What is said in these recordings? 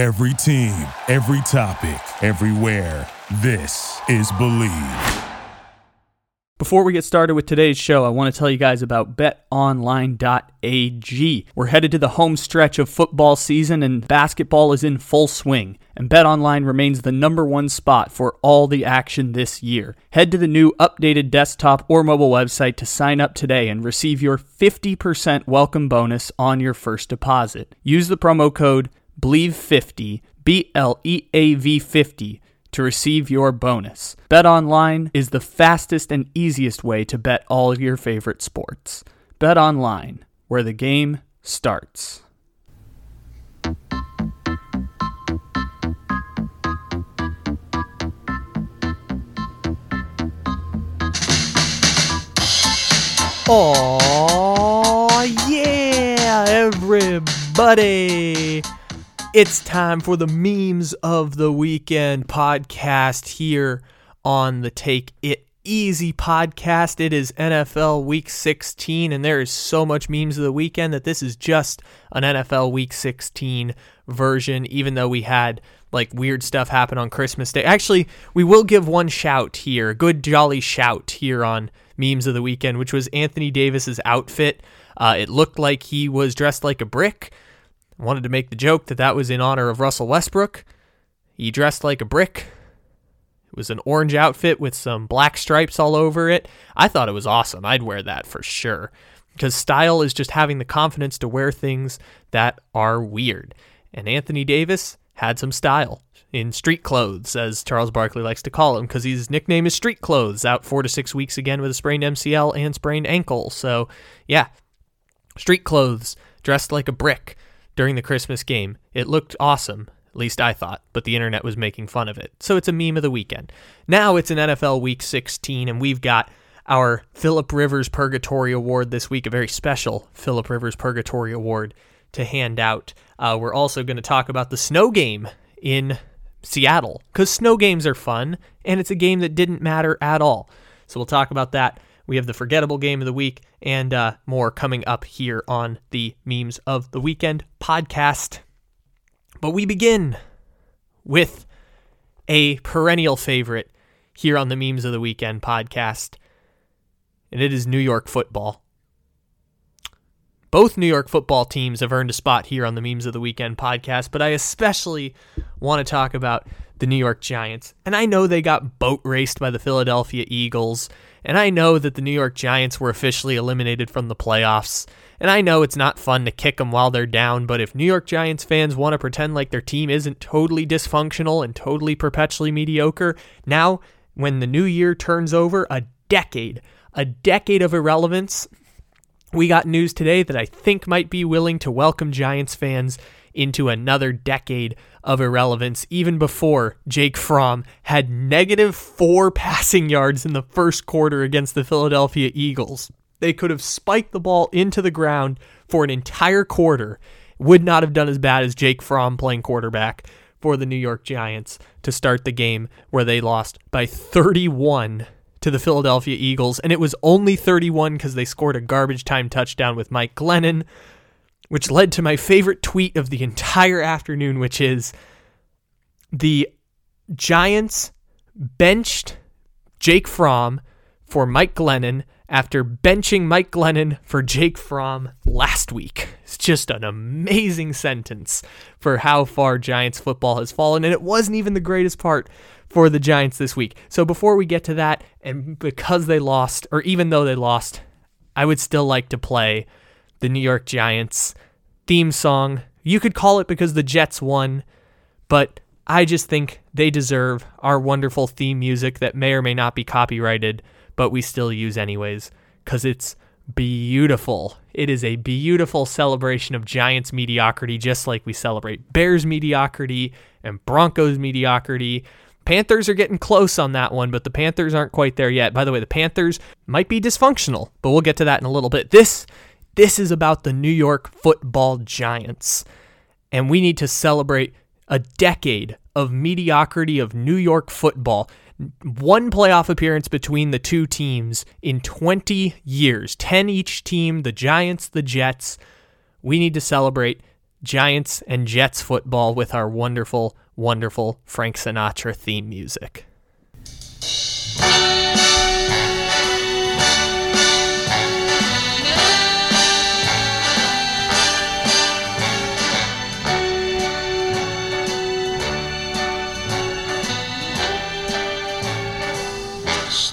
Every team, every topic, everywhere. This is Bleav. Before we get started with today's show, I want to tell you guys about betonline.ag. We're headed to the home stretch of football season and basketball is in full swing. And BetOnline remains the number one spot for all the action this year. Head to the new updated desktop or mobile website to sign up today and receive your 50% welcome bonus on your first deposit. Use the promo code BLEAV50, B L E A V 50 to receive your bonus. Bet online is the fastest and easiest way to bet all your favorite sports. Bet online, where the game starts. Oh yeah, everybody! It's time for the memes of the weekend podcast here on the Take It Easy podcast. It is NFL Week 16, and there is so much memes of the weekend that this is just an NFL Week 16 version, even though we had like weird stuff happen on Christmas Day. Actually, we will give one shout here, good jolly shout here on memes of the weekend, which was Anthony Davis's outfit. Uh, it looked like he was dressed like a brick wanted to make the joke that that was in honor of Russell Westbrook. He dressed like a brick. It was an orange outfit with some black stripes all over it. I thought it was awesome. I'd wear that for sure. Because style is just having the confidence to wear things that are weird. And Anthony Davis had some style in street clothes, as Charles Barkley likes to call him, because his nickname is Street Clothes, out four to six weeks again with a sprained MCL and sprained ankle. So, yeah, street clothes, dressed like a brick during the Christmas game. It looked awesome, at least I thought, but the internet was making fun of it. So it's a meme of the weekend. Now it's an NFL Week 16, and we've got our Philip Rivers Purgatory Award this week, a very special Philip Rivers Purgatory Award to hand out. Uh, we're also going to talk about the snow game in Seattle because snow games are fun, and it's a game that didn't matter at all. So we'll talk about that we have the forgettable game of the week and uh, more coming up here on the Memes of the Weekend podcast. But we begin with a perennial favorite here on the Memes of the Weekend podcast, and it is New York football. Both New York football teams have earned a spot here on the Memes of the Weekend podcast, but I especially want to talk about the New York Giants. And I know they got boat raced by the Philadelphia Eagles and I know that the New York Giants were officially eliminated from the playoffs. And I know it's not fun to kick them while they're down, but if New York Giants fans want to pretend like their team isn't totally dysfunctional and totally perpetually mediocre, now, when the new year turns over, a decade, a decade of irrelevance, we got news today that I think might be willing to welcome Giants fans into another decade of irrelevance, even before Jake Fromm had negative four passing yards in the first quarter against the Philadelphia Eagles. They could have spiked the ball into the ground for an entire quarter, would not have done as bad as Jake Fromm playing quarterback for the New York Giants to start the game where they lost by 31 to the Philadelphia Eagles. And it was only 31 because they scored a garbage time touchdown with Mike Glennon which led to my favorite tweet of the entire afternoon, which is the Giants benched Jake Fromm for Mike Glennon after benching Mike Glennon for Jake Fromm last week. It's just an amazing sentence for how far Giants football has fallen, and it wasn't even the greatest part for the Giants this week. So before we get to that, and because they lost, or even though they lost, I would still like to play the New York Giants theme song. You could call it because the Jets won, but I just think they deserve our wonderful theme music that may or may not be copyrighted, but we still use anyways because it's beautiful. It is a beautiful celebration of Giants mediocrity, just like we celebrate Bears mediocrity and Broncos mediocrity. Panthers are getting close on that one, but the Panthers aren't quite there yet. By the way, the Panthers might be dysfunctional, but we'll get to that in a little bit. This this is about the New York football giants. And we need to celebrate a decade of mediocrity of New York football. One playoff appearance between the two teams in 20 years, 10 each team, the Giants, the Jets. We need to celebrate Giants and Jets football with our wonderful, wonderful Frank Sinatra theme music.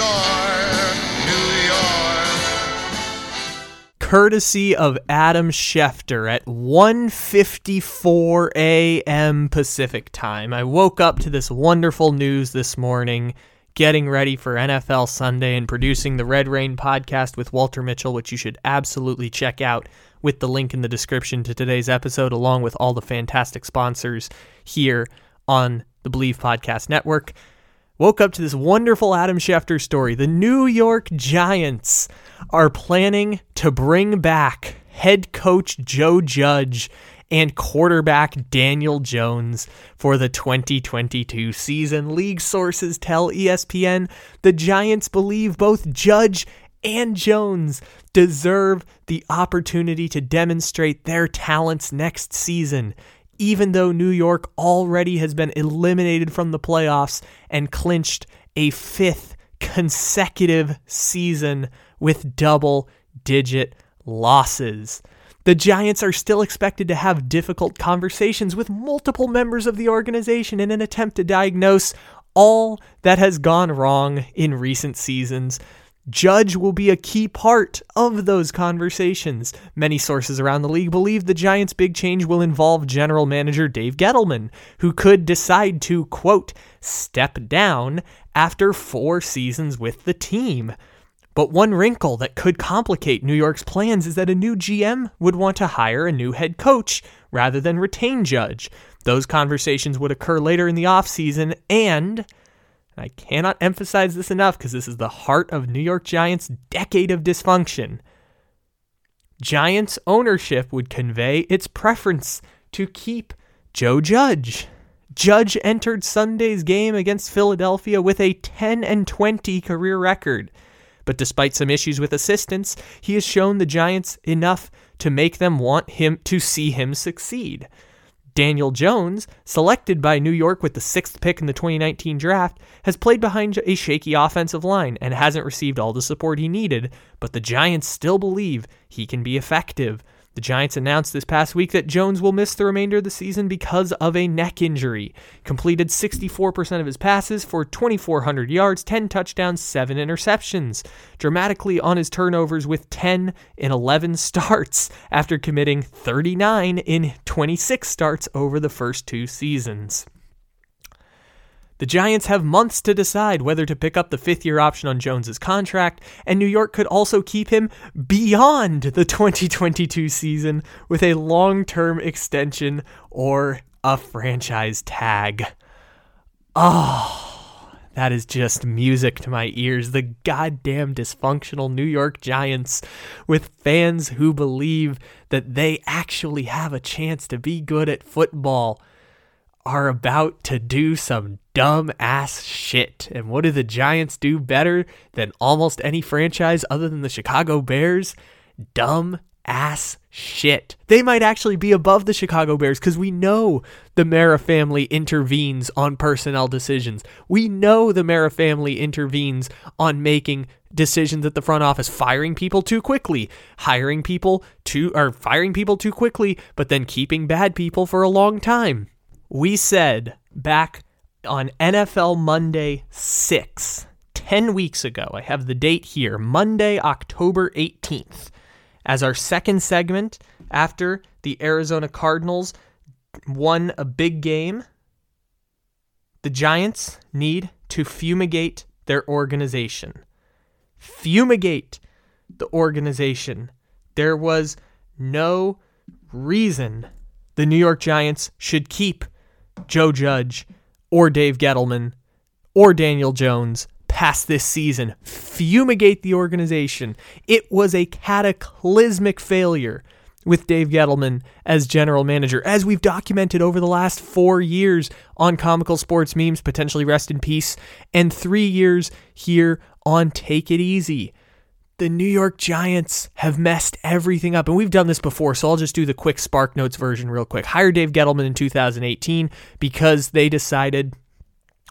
York, New York. courtesy of Adam Schefter at 1:54 a.m. Pacific time. I woke up to this wonderful news this morning, getting ready for NFL Sunday and producing the Red Rain podcast with Walter Mitchell, which you should absolutely check out with the link in the description to today's episode along with all the fantastic sponsors here on the Bleav Podcast Network woke up to this wonderful Adam Schefter story. The New York Giants are planning to bring back head coach Joe Judge and quarterback Daniel Jones for the 2022 season. League sources tell ESPN the Giants believe both Judge and Jones deserve the opportunity to demonstrate their talents next season even though New York already has been eliminated from the playoffs and clinched a fifth consecutive season with double digit losses. The Giants are still expected to have difficult conversations with multiple members of the organization in an attempt to diagnose all that has gone wrong in recent seasons. Judge will be a key part of those conversations. Many sources around the league believe the Giants' big change will involve general manager Dave Gettleman, who could decide to, quote, step down after four seasons with the team. But one wrinkle that could complicate New York's plans is that a new GM would want to hire a new head coach rather than retain Judge. Those conversations would occur later in the offseason, and I cannot emphasize this enough because this is the heart of New York Giants' decade of dysfunction. Giants ownership would convey its preference to keep Joe Judge. Judge entered Sunday's game against Philadelphia with a 10 and 20 career record. But despite some issues with assistants, he has shown the Giants enough to make them want him to see him succeed. Daniel Jones, selected by New York with the sixth pick in the 2019 draft, has played behind a shaky offensive line and hasn't received all the support he needed, but the Giants still believe he can be effective. The Giants announced this past week that Jones will miss the remainder of the season because of a neck injury. Completed 64% of his passes for 2,400 yards, 10 touchdowns, 7 interceptions. Dramatically on his turnovers with 10 in 11 starts after committing 39 in 26 starts over the first two seasons. The Giants have months to decide whether to pick up the fifth year option on Jones's contract, and New York could also keep him beyond the 2022 season with a long term extension or a franchise tag. Oh, that is just music to my ears. The goddamn dysfunctional New York Giants with fans who believe that they actually have a chance to be good at football are about to do some dumb ass shit. And what do the Giants do better than almost any franchise other than the Chicago Bears? Dumb ass shit. They might actually be above the Chicago Bears because we know the Mara family intervenes on personnel decisions. We know the Mara family intervenes on making decisions at the front office, firing people too quickly, hiring people too, or firing people too quickly, but then keeping bad people for a long time. We said back on NFL Monday 6, 10 weeks ago, I have the date here, Monday, October 18th, as our second segment after the Arizona Cardinals won a big game. The Giants need to fumigate their organization. Fumigate the organization. There was no reason the New York Giants should keep Joe Judge or Dave Gettleman or Daniel Jones past this season. Fumigate the organization. It was a cataclysmic failure with Dave Gettleman as general manager, as we've documented over the last four years on Comical Sports Memes, potentially rest in peace, and three years here on Take It Easy. The New York Giants have messed everything up, and we've done this before, so I'll just do the quick Spark Notes version real quick. Hire Dave Gettleman in 2018 because they decided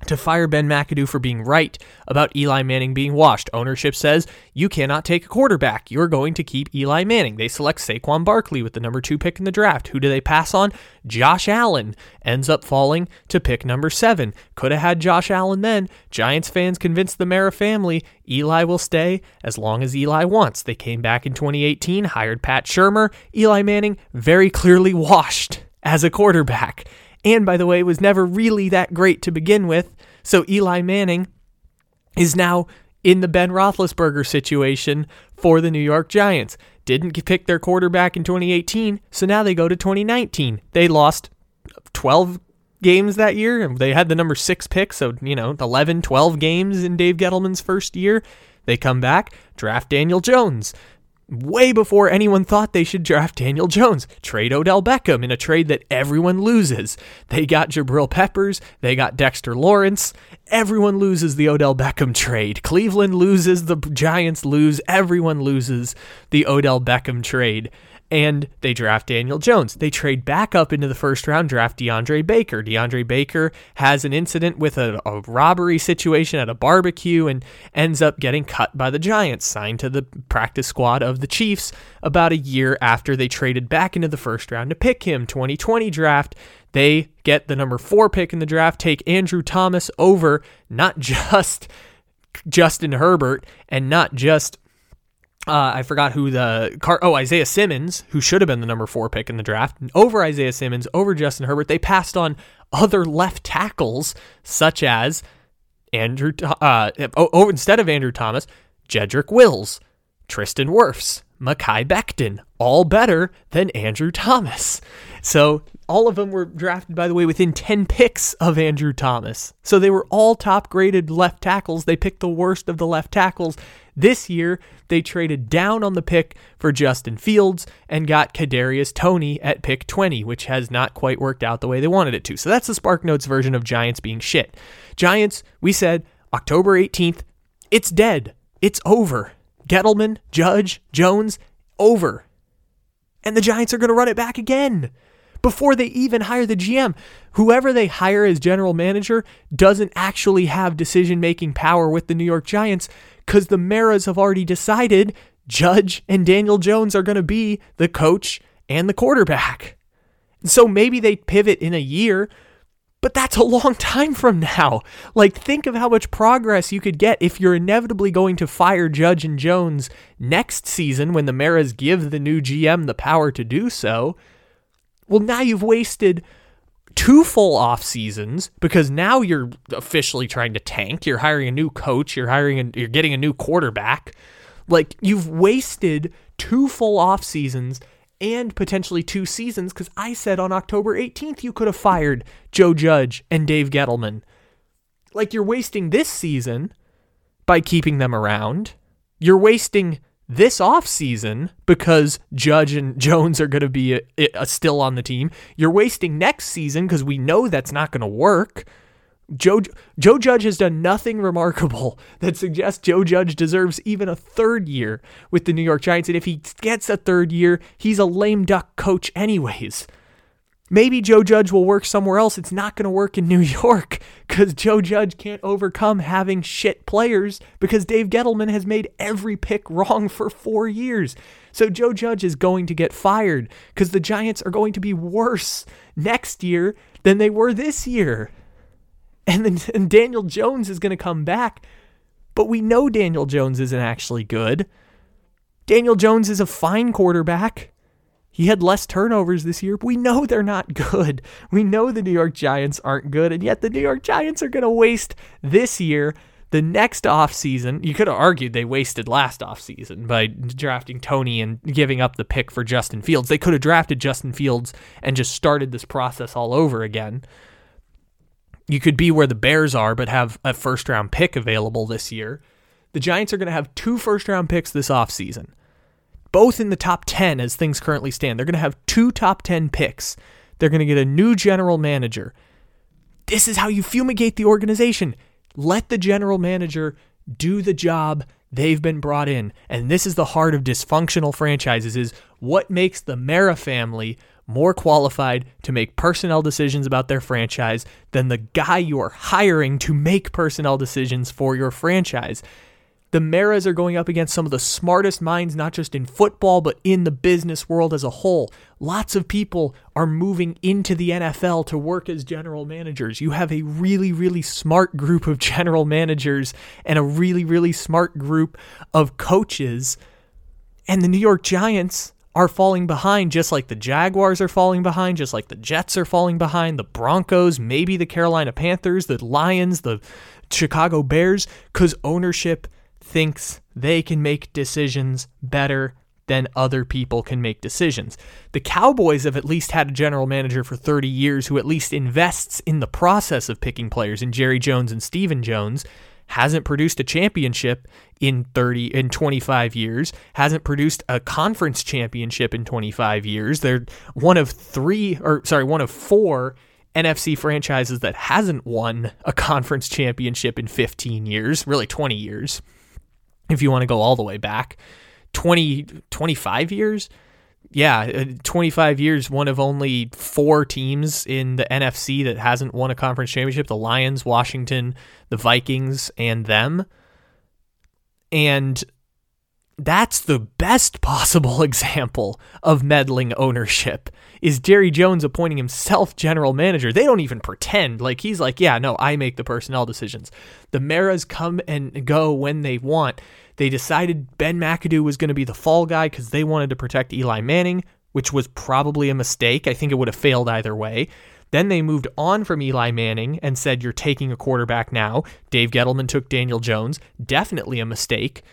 to fire Ben McAdoo for being right about Eli Manning being washed. Ownership says you cannot take a quarterback. You're going to keep Eli Manning. They select Saquon Barkley with the number two pick in the draft. Who do they pass on? Josh Allen ends up falling to pick number seven. Could have had Josh Allen then. Giants fans convinced the Mara family Eli will stay as long as Eli wants. They came back in 2018, hired Pat Shurmur. Eli Manning very clearly washed as a quarterback and by the way, was never really that great to begin with. So Eli Manning is now in the Ben Roethlisberger situation for the New York Giants. Didn't pick their quarterback in 2018, so now they go to 2019. They lost 12 games that year. They had the number six pick, so, you know, 11, 12 games in Dave Gettleman's first year. They come back, draft Daniel Jones way before anyone thought they should draft Daniel Jones. Trade Odell Beckham in a trade that everyone loses. They got Jabril Peppers, they got Dexter Lawrence. Everyone loses the Odell Beckham trade. Cleveland loses, the Giants lose, everyone loses the Odell Beckham trade and they draft Daniel Jones. They trade back up into the first round, draft DeAndre Baker. DeAndre Baker has an incident with a, a, robbery situation at a barbecue and ends up getting cut by the Giants, signed to the practice squad of the Chiefs about a year after they traded back into the first round to pick him. 2020 draft. They get the number four pick in the draft, take Andrew Thomas over not just Justin Herbert and not just uh, I forgot who the car. Oh, Isaiah Simmons, who should have been the number four pick in the draft, over Isaiah Simmons, over Justin Herbert. They passed on other left tackles such as Andrew. Uh, oh, instead of Andrew Thomas, Jedrick Wills, Tristan Wirfs, Mekhi Becton, all better than Andrew Thomas. So all of them were drafted, by the way, within 10 picks of Andrew Thomas. So they were all top graded left tackles. They picked the worst of the left tackles. This year, they traded down on the pick for Justin Fields and got Kadarius Toney at pick 20, which has not quite worked out the way they wanted it to. So that's the Spark Notes version of Giants being shit. Giants, we said October 18th, it's dead. It's over. Gettleman, Judge, Jones, over. And the Giants are going to run it back again before they even hire the GM. Whoever they hire as general manager doesn't actually have decision making power with the New York Giants because the Maras have already decided Judge and Daniel Jones are going to be the coach and the quarterback. So maybe they pivot in a year, but that's a long time from now. Like, think of how much progress you could get if you're inevitably going to fire Judge and Jones next season when the Maras give the new GM the power to do so. Well, now you've wasted two full off seasons because now you're officially trying to tank. You're hiring a new coach. You're hiring. A, you're getting a new quarterback. Like you've wasted two full off seasons and potentially two seasons because I said on October 18th you could have fired Joe Judge and Dave Gettleman. Like you're wasting this season by keeping them around. You're wasting this offseason because Judge and Jones are going to be a, a, still on the team. You're wasting next season because we know that's not going to work. Joe Joe Judge has done nothing remarkable that suggests Joe Judge deserves even a third year with the New York Giants. And if he gets a third year, he's a lame duck coach, anyways. Maybe Joe Judge will work somewhere else. It's not going to work in New York because Joe Judge can't overcome having shit players because Dave Gettleman has made every pick wrong for four years. So Joe Judge is going to get fired because the Giants are going to be worse next year than they were this year. And then and Daniel Jones is going to come back, but we know Daniel Jones isn't actually good. Daniel Jones is a fine quarterback. He had less turnovers this year. we know they're not good. We know the New York Giants aren't good, and yet the New York Giants are going to waste this year The next offseason, you could have argued they wasted last offseason by drafting Toney and giving up the pick for Justin Fields. They could have drafted Justin Fields and just started this process all over again. You could be where the Bears are, but have a first round pick available this year. The Giants are going to have two first round picks this offseason, both in the top 10 as things currently stand. They're going to have two top 10 picks. They're going to get a new general manager. This is how you fumigate the organization. Let the general manager do the job they've been brought in. And this is the heart of dysfunctional franchises is what makes the Mara family more qualified to make personnel decisions about their franchise than the guy you are hiring to make personnel decisions for your franchise the Maras are going up against some of the smartest minds, not just in football, but in the business world as a whole. Lots of people are moving into the NFL to work as general managers. You have a really, really smart group of general managers and a really, really smart group of coaches. And the New York Giants are falling behind, just like the Jaguars are falling behind, just like the Jets are falling behind, the Broncos, maybe the Carolina Panthers, the Lions, the Chicago Bears, because ownership thinks they can make decisions better than other people can make decisions. The Cowboys have at least had a general manager for 30 years who at least invests in the process of picking players, and Jerry Jones and Stephen Jones. Hasn't produced a championship in 30 in 25 years. Hasn't produced a conference championship in 25 years. They're one of 3 or sorry one of 4 NFC franchises that hasn't won a conference championship in 15 years really 20 years if you want to go all the way back 20 25 years? Yeah uh, 25 years one of only four teams in the NFC that hasn't won a conference championship the Lions Washington the Vikings and them. And that's the best possible example of meddling ownership is Jerry Jones appointing himself general manager. They don't even pretend like he's like, yeah, no, I make the personnel decisions. The Maras come and go when they want. They decided Ben McAdoo was going to be the fall guy because they wanted to protect Eli Manning, which was probably a mistake. I think it would have failed either way. Then they moved on from Eli Manning and said, You're taking a quarterback now. Dave Gettleman took Daniel Jones. Definitely a mistake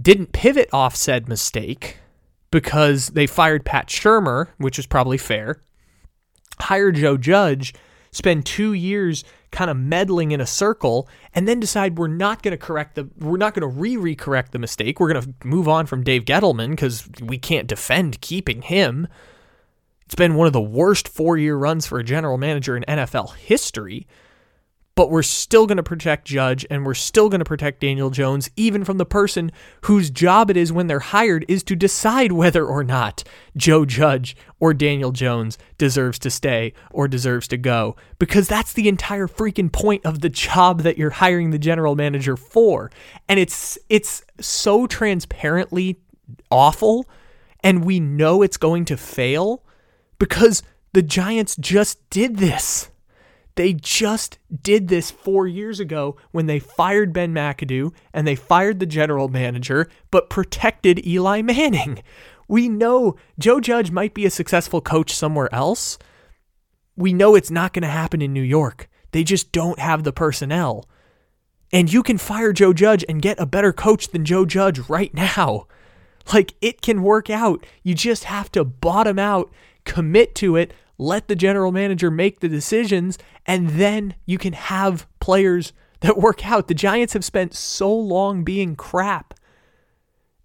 didn't pivot off said mistake because they fired Pat Shurmur, which was probably fair, hire Joe Judge, spend two years kind of meddling in a circle, and then decide we're not going to correct the, we're not going to re correct the mistake. We're going to move on from Dave Gettleman because we can't defend keeping him. It's been one of the worst four year runs for a general manager in NFL history but we're still going to protect Judge and we're still going to protect Daniel Jones, even from the person whose job it is when they're hired is to decide whether or not Joe Judge or Daniel Jones deserves to stay or deserves to go. Because that's the entire freaking point of the job that you're hiring the general manager for. And it's it's so transparently awful and we know it's going to fail because the Giants just did this. They just did this four years ago when they fired Ben McAdoo and they fired the general manager, but protected Eli Manning. We know Joe Judge might be a successful coach somewhere else. We know it's not going to happen in New York. They just don't have the personnel. And you can fire Joe Judge and get a better coach than Joe Judge right now. Like it can work out. You just have to bottom out, commit to it, let the general manager make the decisions, and then you can have players that work out. The Giants have spent so long being crap,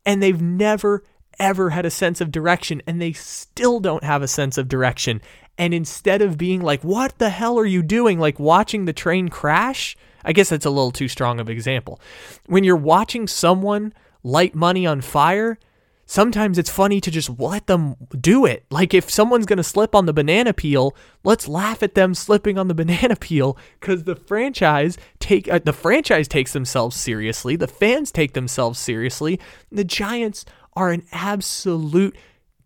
and they've never, ever had a sense of direction, and they still don't have a sense of direction. And instead of being like, what the hell are you doing? Like watching the train crash, I guess that's a little too strong of an example. When you're watching someone light money on fire, sometimes it's funny to just let them do it. Like if someone's going to slip on the banana peel, let's laugh at them slipping on the banana peel cuz the franchise take uh, the franchise takes themselves seriously, the fans take themselves seriously. The Giants are an absolute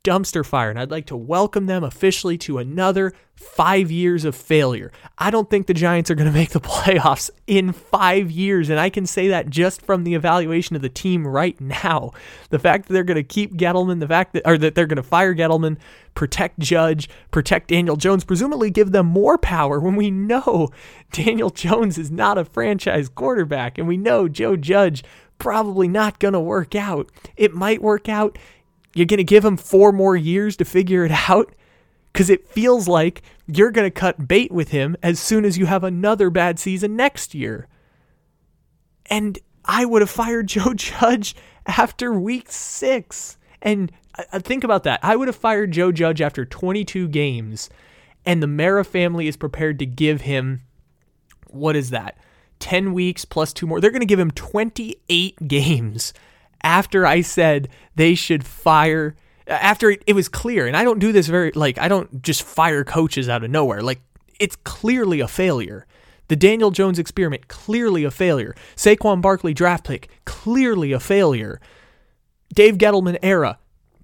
dumpster fire, and I'd like to welcome them officially to another five years of failure. I don't think the Giants are going to make the playoffs in five years, and I can say that just from the evaluation of the team right now. The fact that they're going to keep Gettleman, the fact that or that they're going to fire Gettleman, protect Judge, protect Daniel Jones, presumably give them more power when we know Daniel Jones is not a franchise quarterback, and we know Joe Judge probably not going to work out. It might work out. You're going to give him four more years to figure it out because it feels like you're going to cut bait with him as soon as you have another bad season next year. And I would have fired Joe Judge after week six. And uh, think about that. I would have fired Joe Judge after 22 games, and the Mara family is prepared to give him what is that? 10 weeks plus two more. They're going to give him 28 games after I said they should fire after it, was clear and I don't do this very like I don't just fire coaches out of nowhere. Like it's clearly a failure. The Daniel Jones experiment clearly a failure. Saquon Barkley draft pick clearly a failure. Dave Gettleman era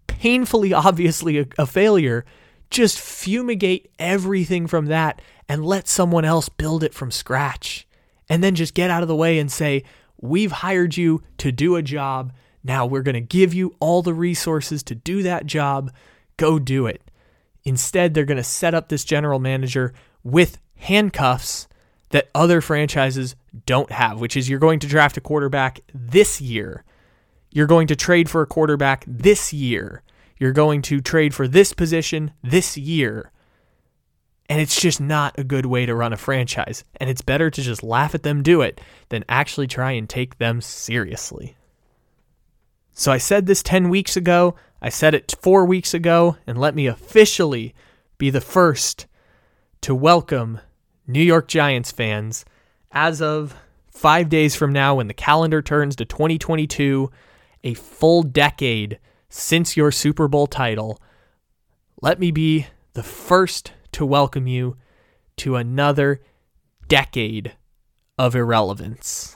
painfully obviously a, a failure. Just fumigate everything from that and let someone else build it from scratch and then just get out of the way and say, We've hired you to do a job. Now we're going to give you all the resources to do that job. Go do it. Instead, they're going to set up this general manager with handcuffs that other franchises don't have, which is you're going to draft a quarterback this year. You're going to trade for a quarterback this year. You're going to trade for this position this year. And it's just not a good way to run a franchise. And it's better to just laugh at them do it than actually try and take them seriously. So I said this 10 weeks ago. I said it four weeks ago. And let me officially be the first to welcome New York Giants fans as of five days from now when the calendar turns to 2022, a full decade since your Super Bowl title. Let me be the first to welcome you to another decade of irrelevance.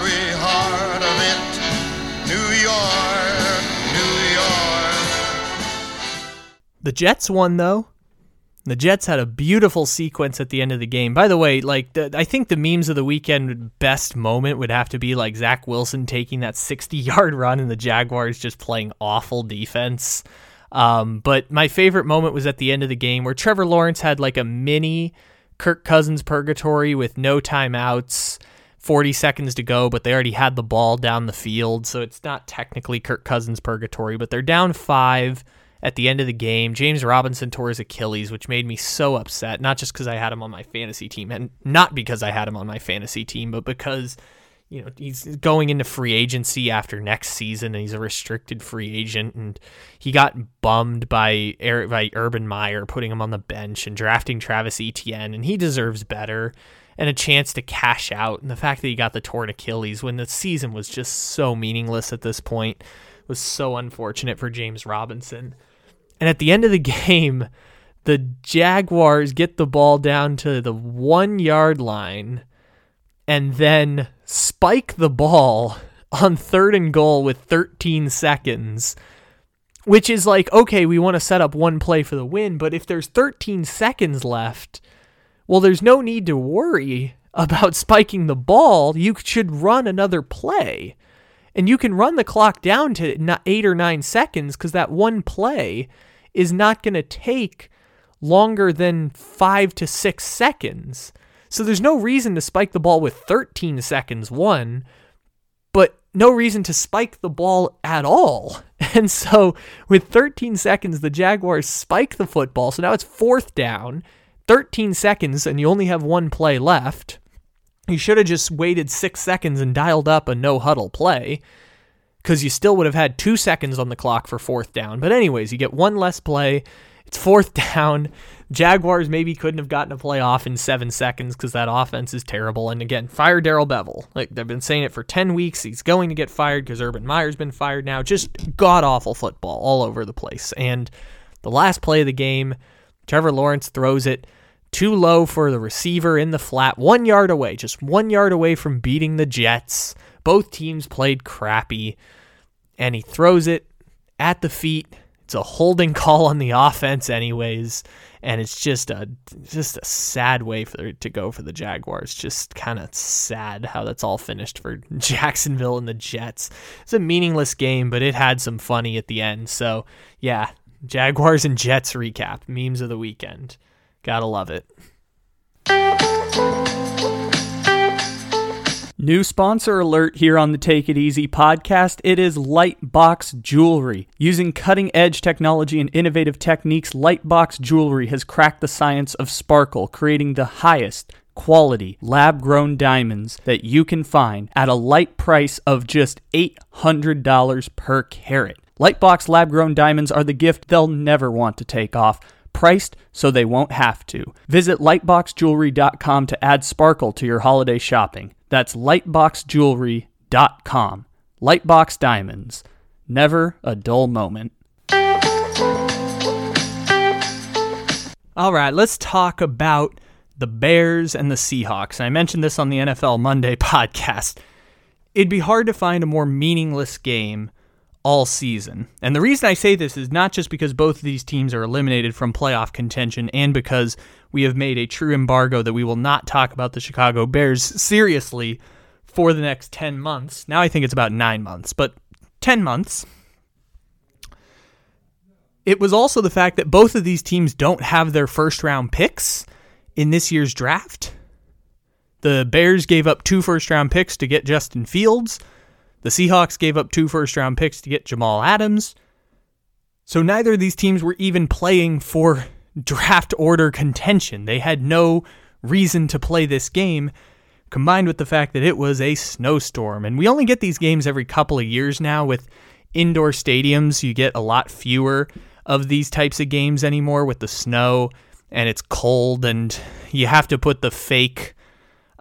The Jets won, though. The Jets had a beautiful sequence at the end of the game. By the way, like the, I think the memes of the weekend best moment would have to be like Zach Wilson taking that 60 yard run and the Jaguars just playing awful defense. Um, but my favorite moment was at the end of the game where Trevor Lawrence had like a mini Kirk Cousins purgatory with no timeouts, 40 seconds to go, but they already had the ball down the field. So it's not technically Kirk Cousins purgatory, but they're down five at the end of the game. James Robinson tore his Achilles, which made me so upset, not just because I had him on my fantasy team, and not because I had him on my fantasy team, but because you know he's going into free agency after next season and he's a restricted free agent and he got bummed by Eric by Urban Meyer putting him on the bench and drafting Travis Etienne and he deserves better and a chance to cash out and the fact that he got the torn Achilles when the season was just so meaningless at this point was so unfortunate for James Robinson. And at the end of the game, the Jaguars get the ball down to the one yard line and then spike the ball on third and goal with 13 seconds, which is like, okay, we want to set up one play for the win, but if there's 13 seconds left, well, there's no need to worry about spiking the ball. You should run another play. And you can run the clock down to eight or nine seconds because that one play is not going to take longer than five to six seconds. So there's no reason to spike the ball with 13 seconds, one, but no reason to spike the ball at all. And so with 13 seconds, the Jaguars spike the football. So now it's fourth down, 13 seconds, and you only have one play left. You should have just waited six seconds and dialed up a no huddle play because you still would have had two seconds on the clock for fourth down. But, anyways, you get one less play. It's fourth down. Jaguars maybe couldn't have gotten a play off in seven seconds because that offense is terrible. And again, fire Darrell Bevell. Like they've been saying it for 10 weeks. He's going to get fired because Urban Meyer's been fired now. Just god awful football all over the place. And the last play of the game, Trevor Lawrence throws it too low for the receiver in the flat, one yard away, just one yard away from beating the Jets. Both teams played crappy. And he throws it at the feet. It's a holding call on the offense, anyways and it's just a just a sad way for to go for the Jaguars. Just kind of sad how that's all finished for Jacksonville and the Jets. It's a meaningless game, but it had some funny at the end. So yeah, Jaguars and Jets recap memes of the weekend. Gotta love it. New sponsor alert here on the Take It Easy podcast. It is Lightbox Jewelry. Using cutting edge technology and innovative techniques, Lightbox Jewelry has cracked the science of sparkle, creating the highest quality lab grown diamonds that you can find at a light price of just $800 per carat. Lightbox lab grown diamonds are the gift they'll never want to take off priced so they won't have to. Visit lightboxjewelry.com to add sparkle to your holiday shopping. That's lightboxjewelry.com. Lightbox Diamonds. Never a dull moment. All right, let's talk about the Bears and the Seahawks. I mentioned this on the NFL Monday podcast. It'd be hard to find a more meaningless game all season. And the reason I say this is not just because both of these teams are eliminated from playoff contention and because we have made a true embargo that we will not talk about the Chicago Bears seriously for the next 10 months. Now I think it's about nine months, but 10 months. It was also the fact that both of these teams don't have their first round picks in this year's draft. The Bears gave up two first round picks to get Justin Fields. The Seahawks gave up two first round picks to get Jamal Adams. So neither of these teams were even playing for draft order contention. They had no reason to play this game, combined with the fact that it was a snowstorm. And we only get these games every couple of years now with indoor stadiums. You get a lot fewer of these types of games anymore with the snow and it's cold and you have to put the fake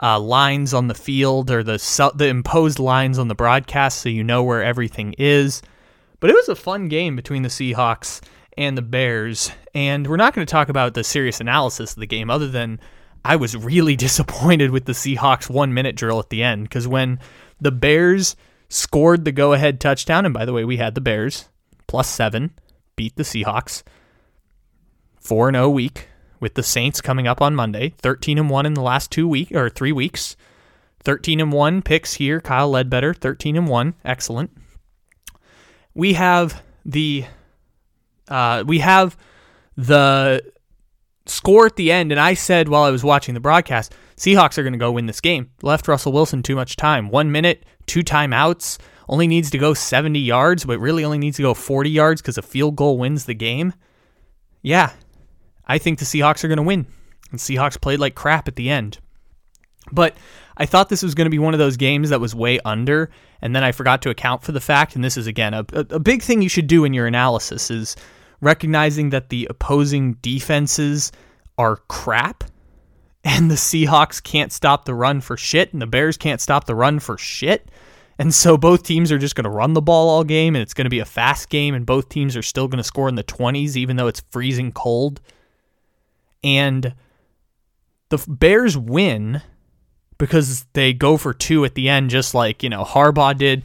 uh, lines on the field or the the imposed lines on the broadcast so you know where everything is. But it was a fun game between the Seahawks and the Bears, and we're not going to talk about the serious analysis of the game other than I was really disappointed with the Seahawks one minute drill at the end because when the Bears scored the go ahead touchdown, and by the way, we had the Bears plus seven beat the Seahawks 4 0 week with the Saints coming up on Monday, 13 and 1 in the last 2 week or 3 weeks. 13 and 1 picks here, Kyle Ledbetter, 13 and 1, excellent. We have the uh, we have the score at the end, and I said while I was watching the broadcast, Seahawks are going to go win this game. Left Russell Wilson too much time. One minute, two timeouts, only needs to go 70 yards, but really only needs to go 40 yards because a field goal wins the game. Yeah, I think the Seahawks are going to win. And Seahawks played like crap at the end. But I thought this was going to be one of those games that was way under, and then I forgot to account for the fact. And this is again a, a big thing you should do in your analysis is recognizing that the opposing defenses are crap, and the Seahawks can't stop the run for shit, and the Bears can't stop the run for shit. And so both teams are just going to run the ball all game, and it's going to be a fast game, and both teams are still going to score in the 20s, even though it's freezing cold and the Bears win because they go for two at the end, just like, you know, Harbaugh did.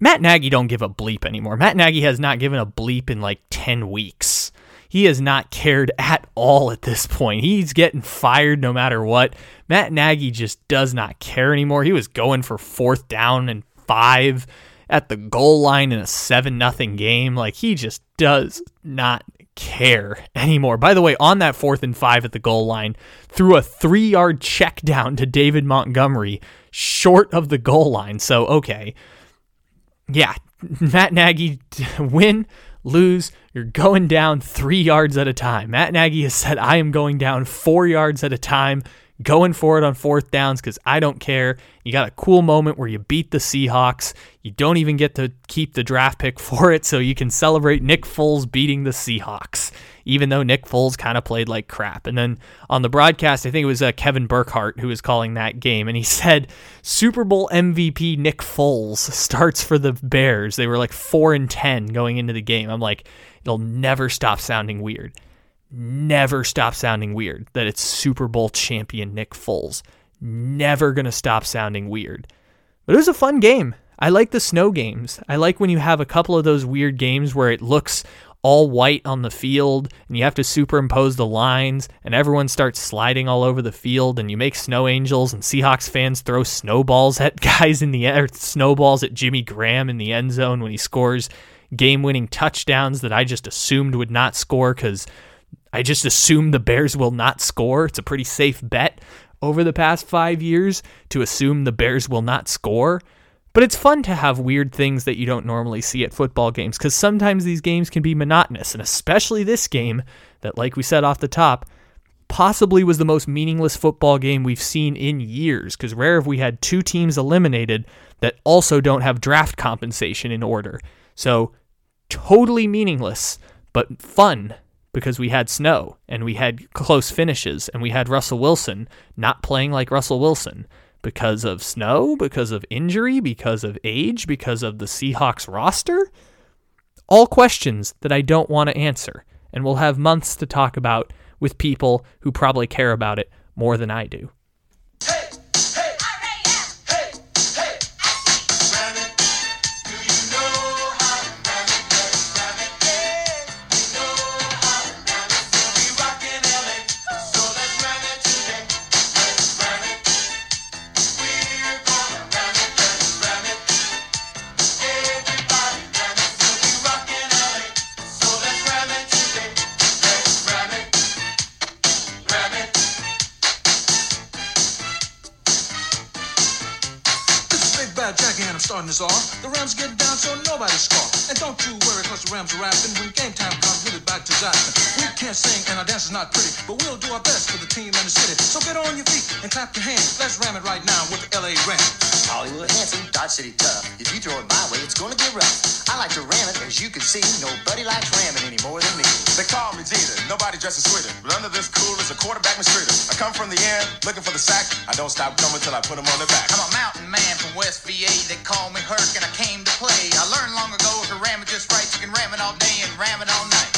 Matt Nagy don't give a bleep anymore. Matt Nagy has not given a bleep in like 10 weeks. He has not cared at all at this point. He's getting fired no matter what. Matt Nagy just does not care anymore. He was going for fourth down and five at the goal line in a 7 nothing game. Like he just does not care anymore. By the way, on that fourth and five at the goal line, threw a three yard check down to David Montgomery short of the goal line. So, okay. Yeah, Matt Nagy win, lose, you're going down three yards at a time. Matt Nagy has said, I am going down four yards at a time, going for it on fourth downs because I don't care. You got a cool moment where you beat the Seahawks. You don't even get to keep the draft pick for it, so you can celebrate Nick Foles beating the Seahawks even though Nick Foles kind of played like crap. And then on the broadcast, I think it was uh, Kevin Burkhardt who was calling that game, and he said Super Bowl MVP Nick Foles starts for the Bears. They were like four and ten going into the game. I'm like, it'll never stop sounding weird. Never stop sounding weird that it's Super Bowl champion Nick Foles. Never gonna stop sounding weird. But it was a fun game. I like the snow games. I like when you have a couple of those weird games where it looks all white on the field and you have to superimpose the lines and everyone starts sliding all over the field and you make snow angels and Seahawks fans throw snowballs at guys in the air, snowballs at Jimmy Graham in the end zone when he scores game-winning touchdowns that I just assumed would not score cuz I just assume the Bears will not score. It's a pretty safe bet over the past 5 years to assume the Bears will not score. But it's fun to have weird things that you don't normally see at football games because sometimes these games can be monotonous, and especially this game that, like we said off the top, possibly was the most meaningless football game we've seen in years because rare have we had two teams eliminated that also don't have draft compensation in order. So totally meaningless, but fun because we had snow and we had close finishes and we had Russell Wilson not playing like Russell Wilson because of snow, because of injury, because of age, because of the Seahawks roster? All questions that I don't want to answer, and we'll have months to talk about with people who probably care about it more than I do. You cause the Rams are rapping. When game time comes, we'll be back to Jackson. We can't sing and our dance is not pretty, but we'll do our best for the team and the city. So get on your feet and clap your hands. Let's ram it right now with the LA Rams. Hollywood handsome, Dodge City tough. If you throw it my way, it's gonna get rough. I like to ram it, as you can see. Nobody likes ramming any more than me. They call me Jeter, nobody dresses sweeter. But under this cool is a quarterback mistreater. I come from the end, looking for the sack. I don't stop coming till I put them on their back. I'm a mountain man from West VA. They call me Herc and I came to play. I learned long ago if you ram it just right, you can ram it all day and ram it. All night.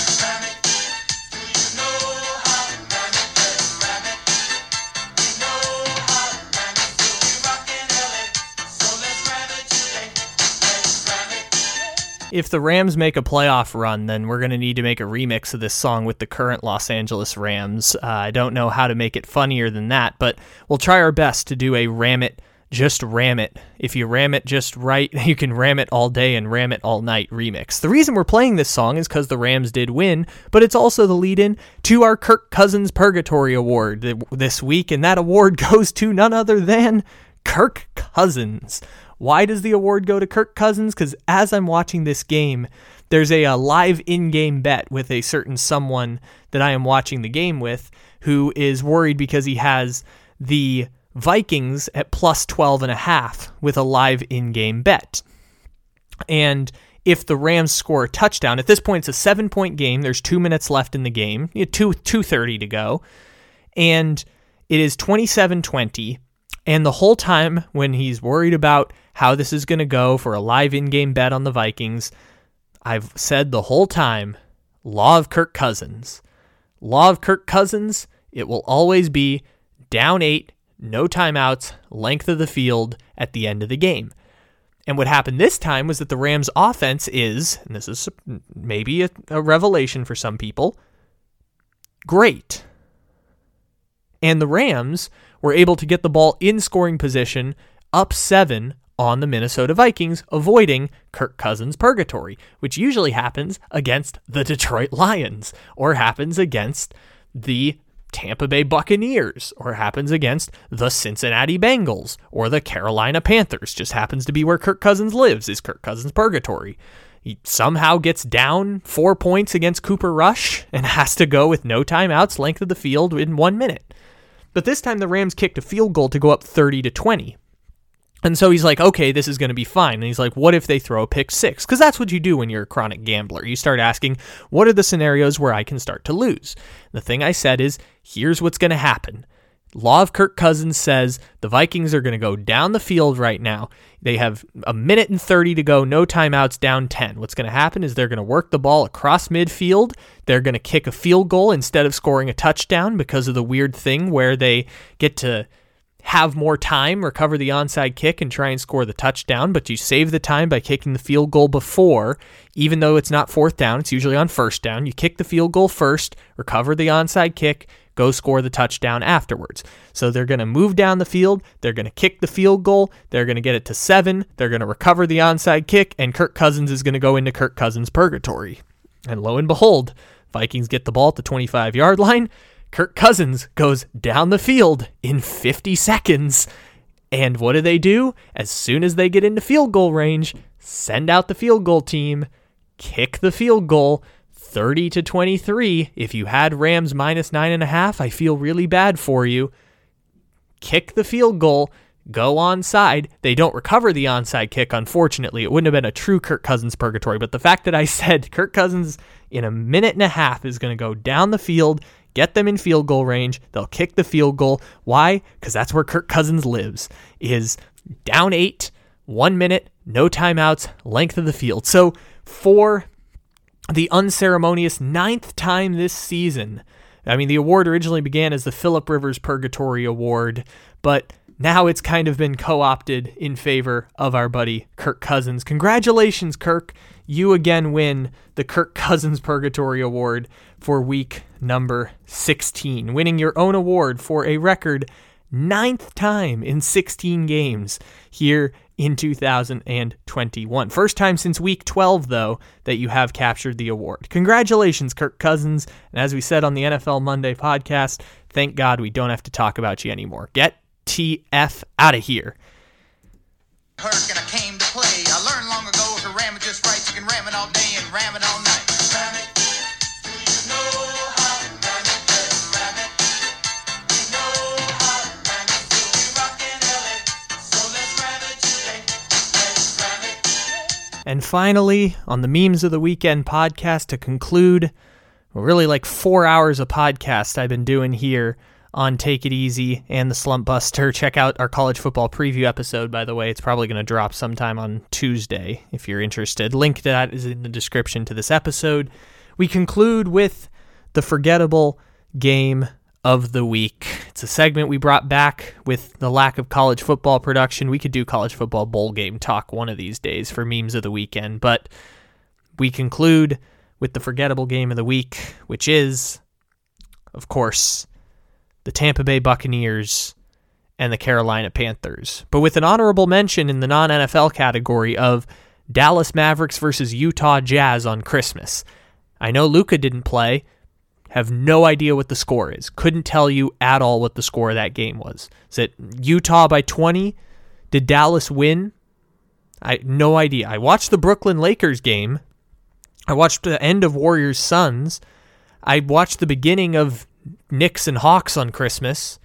If the Rams make a playoff run, then we're going to need to make a remix of this song with the current Los Angeles Rams. Uh, I don't know how to make it funnier than that, but we'll try our best to do a Ram It just ram it. If you ram it just right, you can ram it all day and ram it all night remix. The reason we're playing this song is because the Rams did win, but it's also the lead in to our Kirk Cousins Purgatory Award this week, and that award goes to none other than Kirk Cousins. Why does the award go to Kirk Cousins? Because as I'm watching this game, there's a, a live in game bet with a certain someone that I am watching the game with who is worried because he has the Vikings at plus 12 and a half with a live in-game bet. And if the Rams score a touchdown, at this point it's a seven point game. There's two minutes left in the game, two two thirty to go, and it is 27-20. And the whole time when he's worried about how this is going to go for a live in-game bet on the Vikings, I've said the whole time, law of Kirk Cousins. Law of Kirk Cousins, it will always be down 8 no timeouts, length of the field at the end of the game. And what happened this time was that the Rams' offense is, and this is maybe a, a revelation for some people, great. And the Rams were able to get the ball in scoring position up seven on the Minnesota Vikings, avoiding Kirk Cousins' purgatory, which usually happens against the Detroit Lions or happens against the Tampa Bay Buccaneers or happens against the Cincinnati Bengals or the Carolina Panthers. Just happens to be where Kirk Cousins lives, is Kirk Cousins' purgatory. He somehow gets down four points against Cooper Rush and has to go with no timeouts, length of the field in one minute. But this time the Rams kicked a field goal to go up 30 to 20. And so he's like, okay, this is going to be fine. And he's like, what if they throw a pick six? Because that's what you do when you're a chronic gambler. You start asking, what are the scenarios where I can start to lose? The thing I said is, here's what's going to happen. Law of Kirk Cousins says the Vikings are going to go down the field right now. They have a minute and 30 to go, no timeouts, down 10. What's going to happen is they're going to work the ball across midfield. They're going to kick a field goal instead of scoring a touchdown because of the weird thing where they get to have more time, recover the onside kick, and try and score the touchdown, but you save the time by kicking the field goal before, even though it's not fourth down, it's usually on first down. You kick the field goal first, recover the onside kick, go score the touchdown afterwards. So they're going to move down the field, they're going to kick the field goal, they're going to get it to seven, they're going to recover the onside kick, and Kirk Cousins is going to go into Kirk Cousins purgatory. And lo and behold, Vikings get the ball at the 25 yard line. Kirk Cousins goes down the field in 50 seconds. And what do they do? As soon as they get into field goal range, send out the field goal team, kick the field goal 30 to 23. If you had Rams minus nine and a half, I feel really bad for you. Kick the field goal, go onside. They don't recover the onside kick, unfortunately. It wouldn't have been a true Kirk Cousins purgatory, but the fact that I said Kirk Cousins in a minute and a half is going to go down the field, get them in field goal range. They'll kick the field goal. Why? Because that's where Kirk Cousins lives. Is down eight, one minute, no timeouts, length of the field. So for the unceremonious ninth time this season, I mean, the award originally began as the Philip Rivers Purgatory Award, but now it's kind of been co opted in favor of our buddy Kirk Cousins. Congratulations, Kirk. You again win the Kirk Cousins Purgatory Award for week number 16, winning your own award for a record ninth time in 16 games here in 2021. First time since week 12, though, that you have captured the award. Congratulations, Kirk Cousins. And as we said on the NFL Monday podcast, thank God we don't have to talk about you anymore. Get TF out of here. And I came to play. I learned long ago if you ram it just right, you can ram it all day and ram it all night. Ram it. Do you know how to ram it? Let's ram it. We know how to ram it. We'll be rocking LA. So let's ram it today. Let's ram it. And finally, on the Memes of the Weekend podcast to conclude, well, really like four hours of podcast I've been doing here on Take It Easy and the Slump Buster. Check out our college football preview episode, by the way. It's probably going to drop sometime on Tuesday if you're interested. Link to that is in the description to this episode. We conclude with the forgettable game of the week. It's a segment we brought back with the lack of college football production. We could do college football bowl game talk one of these days for memes of the weekend, but we conclude with the forgettable game of the week, which is, of course, the Tampa Bay Buccaneers and the Carolina Panthers. But with an honorable mention in the non NFL category of Dallas Mavericks versus Utah Jazz on Christmas. I know Luka didn't play, have no idea what the score is. Couldn't tell you at all what the score of that game was. Is it Utah by 20? Did Dallas win? I no idea. I watched the Brooklyn Lakers game. I watched the end of Warriors Suns. I watched the beginning of Knicks and Hawks on Christmas.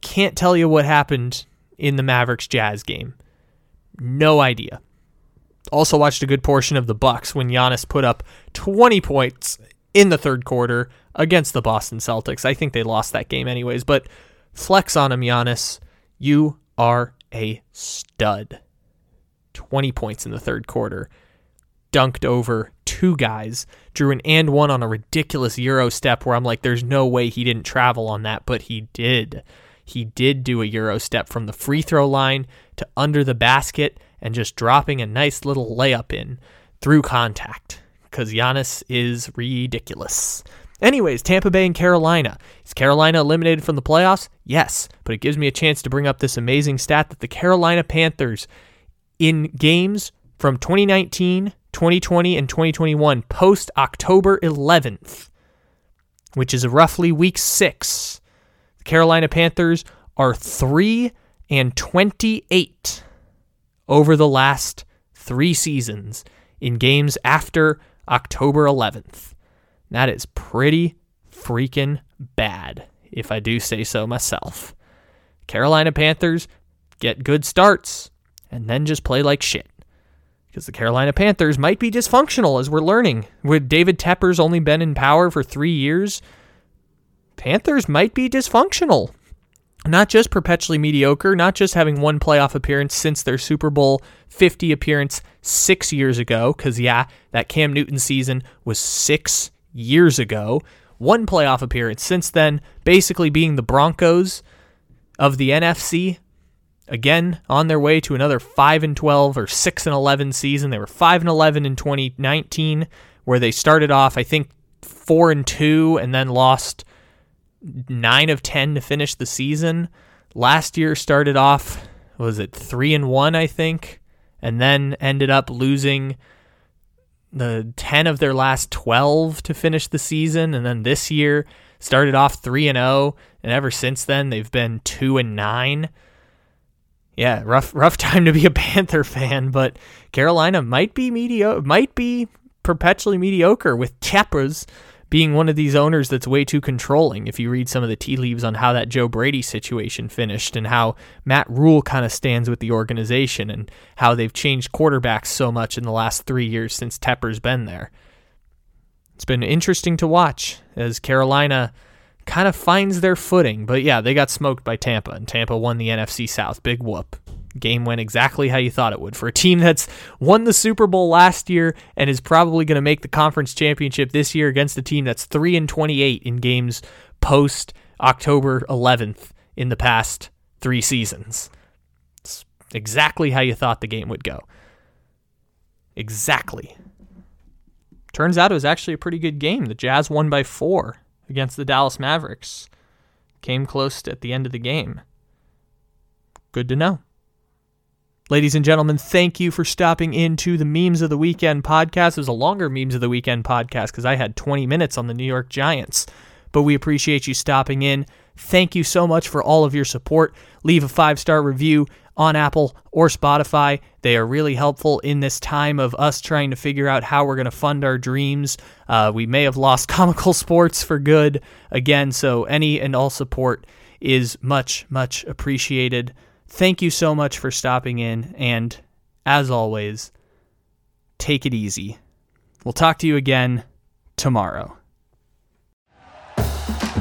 Can't tell you what happened in the Mavericks Jazz game. No idea. Also watched a good portion of the Bucks when Giannis put up 20 points in the third quarter against the Boston Celtics. I think they lost that game anyways, but flex on him, Giannis. You are a stud. 20 points in the third quarter. Dunked over two guys, drew an and one on a ridiculous Euro step where I'm like, there's no way he didn't travel on that, but he did. He did do a Euro step from the free throw line to under the basket and just dropping a nice little layup in through contact because Giannis is ridiculous. Anyways, Tampa Bay and Carolina. Is Carolina eliminated from the playoffs? Yes, but it gives me a chance to bring up this amazing stat that the Carolina Panthers in games from 2019, 2020, and 2021 post October 11th which is roughly week six, the Carolina Panthers are 3 and 28 over the last three seasons in games after October 11th. That is pretty freaking bad, if I do say so myself. Carolina Panthers get good starts and then just play like shit. Because the Carolina Panthers might be dysfunctional, as we're learning. With David Tepper's only been in power for three years, Panthers might be dysfunctional. Not just perpetually mediocre, not just having one playoff appearance since their Super Bowl 50 appearance six years ago, because, yeah, that Cam Newton season was six years ago. One playoff appearance since then, basically being the Broncos of the NFC. Again, on their way to another 5 and 12 or 6 and 11 season. They were 5 and 11 in 2019, where they started off, I think, 4 and 2 and then lost 9 of 10 to finish the season. Last year started off was it 3 and 1, I think, and then ended up losing the 10 of their last 12 to finish the season and then this year started off 3 and 0 and ever since then they've been 2 and 9 yeah rough rough time to be a panther fan but carolina might be mediocre might be perpetually mediocre with Tepper's being one of these owners that's way too controlling. If you read some of the tea leaves on how that Joe Brady situation finished and how Matt Rhule kind of stands with the organization and how they've changed quarterbacks so much in the last three years since Tepper's been there. It's been interesting to watch as Carolina kind of finds their footing. But yeah, they got smoked by Tampa, and Tampa won the NFC South. Big whoop game went exactly how you thought it would. For a team that's won the Super Bowl last year and is probably going to make the conference championship this year against a team that's 3 and 28 in games post October 11th in the past 3 seasons. It's exactly how you thought the game would go. Exactly. Turns out it was actually a pretty good game. The Jazz won by 4 against the Dallas Mavericks. Came close at the end of the game. Good to know. Ladies and gentlemen, thank you for stopping into the Memes of the Weekend podcast. It was a longer Memes of the Weekend podcast because I had 20 minutes on the New York Giants. But we appreciate you stopping in. Thank you so much for all of your support. Leave a five star review on Apple or Spotify. They are really helpful in this time of us trying to figure out how we're going to fund our dreams. Uh, we may have lost comical sports for good again, so any and all support is much, much appreciated. Thank you so much for stopping in, and as always, take it easy. We'll talk to you again tomorrow.